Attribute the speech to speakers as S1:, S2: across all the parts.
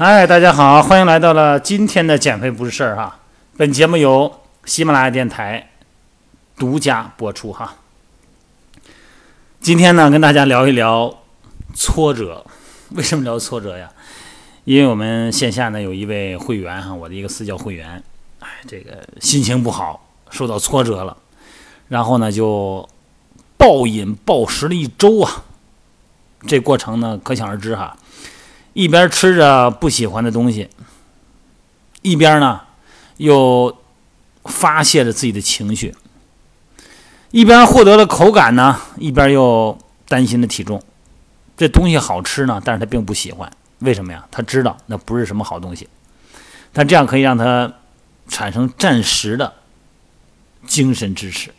S1: 嗨，大家好，欢迎来到了今天的减肥不是事儿哈。本节目由喜马拉雅电台独家播出哈。今天呢，跟大家聊一聊挫折。为什么聊挫折呀？因为我们线下呢有一位会员哈，我的一个私教会员，哎，这个心情不好，受到挫折了，然后呢就暴饮暴食了一周啊。这过程呢，可想而知哈。一边吃着不喜欢的东西，一边呢又发泄着自己的情绪，一边获得了口感呢，一边又担心的体重。这东西好吃呢，但是他并不喜欢，为什么呀？他知道那不是什么好东西，但这样可以让他产生暂时的精神支持。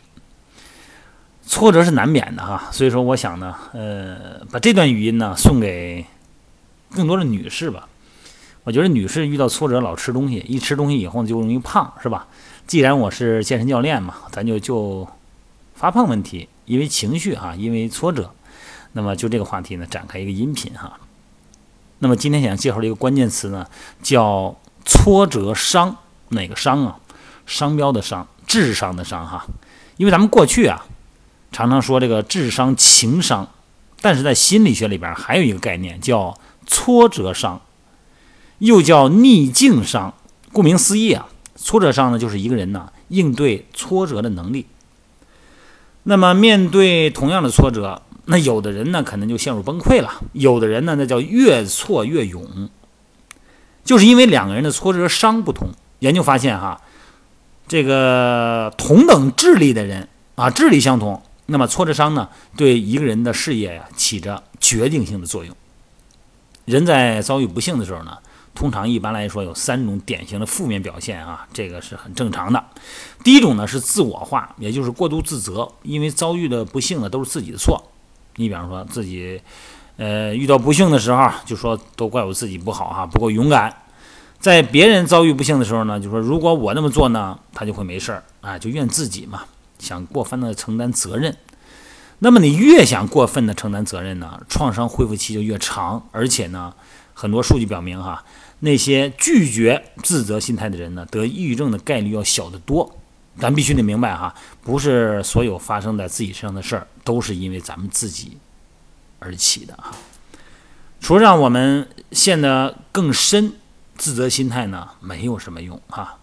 S1: 挫折是难免的哈，所以说我想呢，呃，把这段语音呢送给。更多的女士吧，我觉得女士遇到挫折老吃东西，一吃东西以后就容易胖，是吧？既然我是健身教练嘛，咱就就发胖问题，因为情绪哈，因为挫折，那么就这个话题呢，展开一个音频哈。那么今天想介绍的一个关键词呢，叫挫折伤，哪个伤啊？商标的商，智商的商哈。因为咱们过去啊，常常说这个智商、情商，但是在心理学里边还有一个概念叫。挫折伤，又叫逆境伤。顾名思义啊，挫折伤呢，就是一个人呢应对挫折的能力。那么面对同样的挫折，那有的人呢可能就陷入崩溃了，有的人呢那叫越挫越勇。就是因为两个人的挫折伤不同。研究发现哈，这个同等智力的人啊，智力相同，那么挫折伤呢对一个人的事业呀起着决定性的作用。人在遭遇不幸的时候呢，通常一般来说有三种典型的负面表现啊，这个是很正常的。第一种呢是自我化，也就是过度自责，因为遭遇的不幸呢都是自己的错。你比方说自己，呃，遇到不幸的时候就说都怪我自己不好哈，不够勇敢。在别人遭遇不幸的时候呢，就说如果我那么做呢，他就会没事儿啊，就怨自己嘛，想过分的承担责任。那么你越想过分的承担责任呢，创伤恢复期就越长，而且呢，很多数据表明哈，那些拒绝自责心态的人呢，得抑郁症的概率要小得多。咱必须得明白哈，不是所有发生在自己身上的事儿都是因为咱们自己而起的哈。除了让我们陷得更深，自责心态呢没有什么用哈。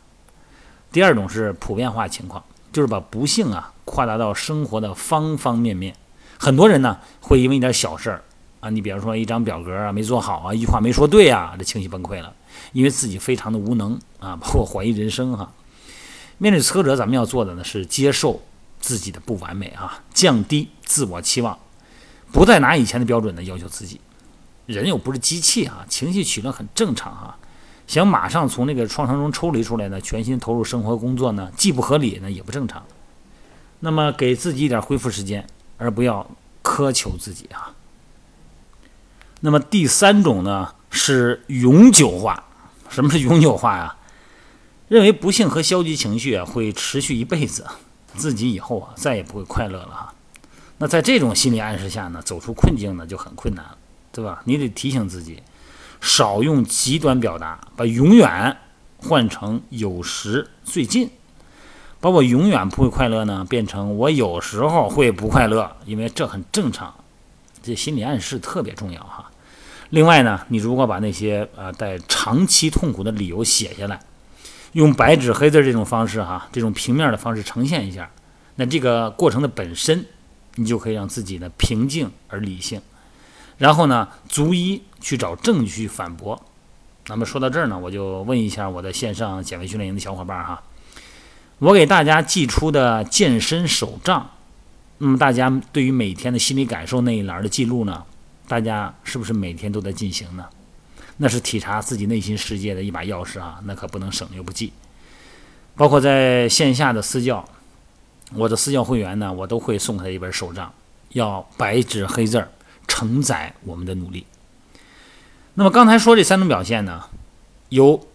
S1: 第二种是普遍化情况，就是把不幸啊。扩大到生活的方方面面，很多人呢会因为一点小事儿啊，你比方说一张表格啊没做好啊，一句话没说对啊，这情绪崩溃了，因为自己非常的无能啊，包括怀疑人生哈。面对挫折，咱们要做的呢是接受自己的不完美啊，降低自我期望，不再拿以前的标准呢要求自己。人又不是机器啊，情绪起落很正常啊。想马上从那个创伤中抽离出来呢，全心投入生活工作呢，既不合理呢也不正常。那么给自己一点恢复时间，而不要苛求自己啊。那么第三种呢是永久化。什么是永久化呀？认为不幸和消极情绪啊会持续一辈子，自己以后啊再也不会快乐了哈。那在这种心理暗示下呢，走出困境呢就很困难了，对吧？你得提醒自己，少用极端表达，把永远换成有时最近。把我永远不会快乐呢，变成我有时候会不快乐，因为这很正常。这心理暗示特别重要哈。另外呢，你如果把那些呃带长期痛苦的理由写下来，用白纸黑字这种方式哈，这种平面的方式呈现一下，那这个过程的本身，你就可以让自己呢平静而理性，然后呢，逐一去找证据反驳。那么说到这儿呢，我就问一下我的线上减肥训练营的小伙伴哈。我给大家寄出的健身手账，那么大家对于每天的心理感受那一栏的记录呢？大家是不是每天都在进行呢？那是体察自己内心世界的一把钥匙啊，那可不能省略不计。包括在线下的私教，我的私教会员呢，我都会送他一本手账，要白纸黑字儿承载我们的努力。那么刚才说这三种表现呢，由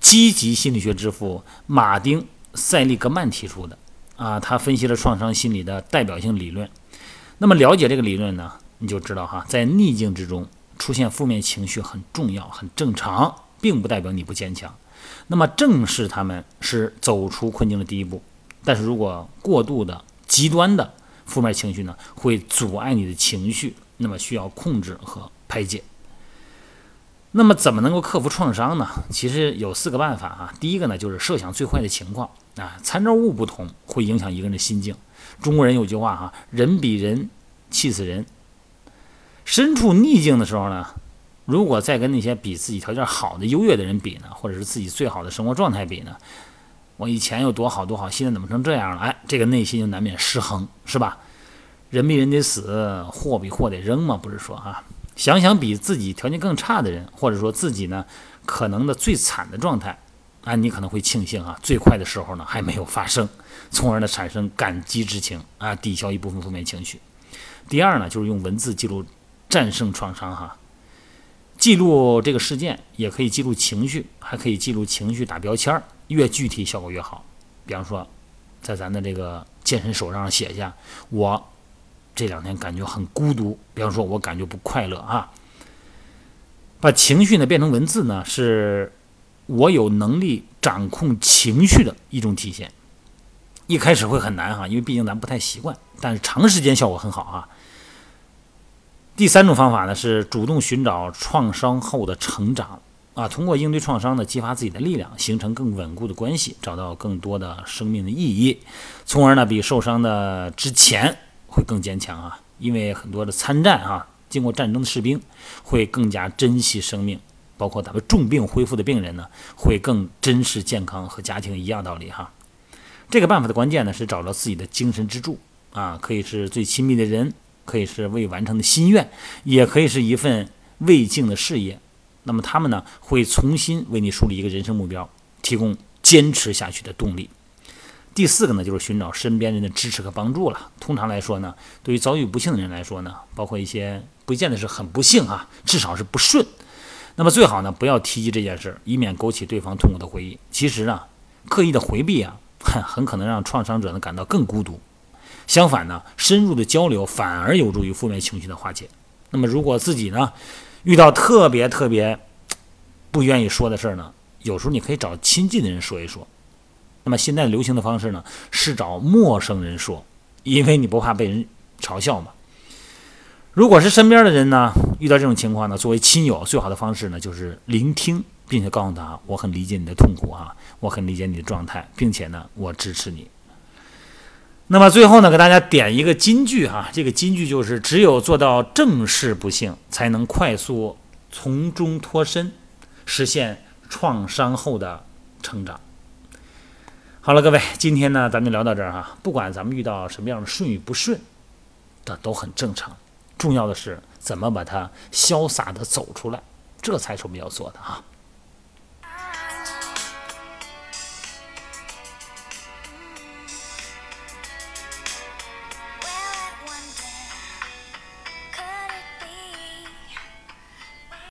S1: 积极心理学之父马丁。塞利格曼提出的啊，他分析了创伤心理的代表性理论。那么了解这个理论呢，你就知道哈，在逆境之中出现负面情绪很重要，很正常。并不代表你不坚强。那么正视他们是走出困境的第一步。但是如果过度的、极端的负面情绪呢，会阻碍你的情绪，那么需要控制和排解。那么怎么能够克服创伤呢？其实有四个办法啊。第一个呢，就是设想最坏的情况啊，参照物不同会影响一个人的心境。中国人有句话哈，人比人气死人。身处逆境的时候呢，如果再跟那些比自己条件好的优越的人比呢，或者是自己最好的生活状态比呢，我以前有多好多好，现在怎么成这样了？哎，这个内心就难免失衡，是吧？人比人得死，货比货得扔嘛，不是说哈。想想比自己条件更差的人，或者说自己呢可能的最惨的状态，啊，你可能会庆幸啊，最快的时候呢还没有发生，从而呢产生感激之情啊，抵消一部分负面情绪。第二呢，就是用文字记录战胜创伤哈，记录这个事件也可以记录情绪，还可以记录情绪打标签儿，越具体效果越好。比方说，在咱的这个健身手账上写一下我。这两天感觉很孤独，比方说我感觉不快乐啊。把情绪呢变成文字呢，是我有能力掌控情绪的一种体现。一开始会很难哈，因为毕竟咱不太习惯，但是长时间效果很好啊。第三种方法呢是主动寻找创伤后的成长啊，通过应对创伤呢，激发自己的力量，形成更稳固的关系，找到更多的生命的意义，从而呢比受伤的之前。会更坚强啊，因为很多的参战啊，经过战争的士兵会更加珍惜生命，包括咱们重病恢复的病人呢，会更珍视健康和家庭一样道理哈。这个办法的关键呢是找到自己的精神支柱啊，可以是最亲密的人，可以是未完成的心愿，也可以是一份未尽的事业。那么他们呢会重新为你树立一个人生目标，提供坚持下去的动力。第四个呢，就是寻找身边人的支持和帮助了。通常来说呢，对于遭遇不幸的人来说呢，包括一些不见得是很不幸啊，至少是不顺。那么最好呢，不要提及这件事，以免勾起对方痛苦的回忆。其实呢，刻意的回避啊，很可能让创伤者呢感到更孤独。相反呢，深入的交流反而有助于负面情绪的化解。那么如果自己呢遇到特别特别不愿意说的事儿呢，有时候你可以找亲近的人说一说。那么现在流行的方式呢，是找陌生人说，因为你不怕被人嘲笑嘛。如果是身边的人呢，遇到这种情况呢，作为亲友，最好的方式呢，就是聆听，并且告诉他，我很理解你的痛苦啊，我很理解你的状态，并且呢，我支持你。那么最后呢，给大家点一个金句哈，这个金句就是：只有做到正视不幸，才能快速从中脱身，实现创伤后的成长。好了，各位，今天呢，咱们就聊到这儿啊。不管咱们遇到什么样的顺与不顺，这都很正常。重要的是怎么把它潇洒的走出来，这才是我们要做的啊。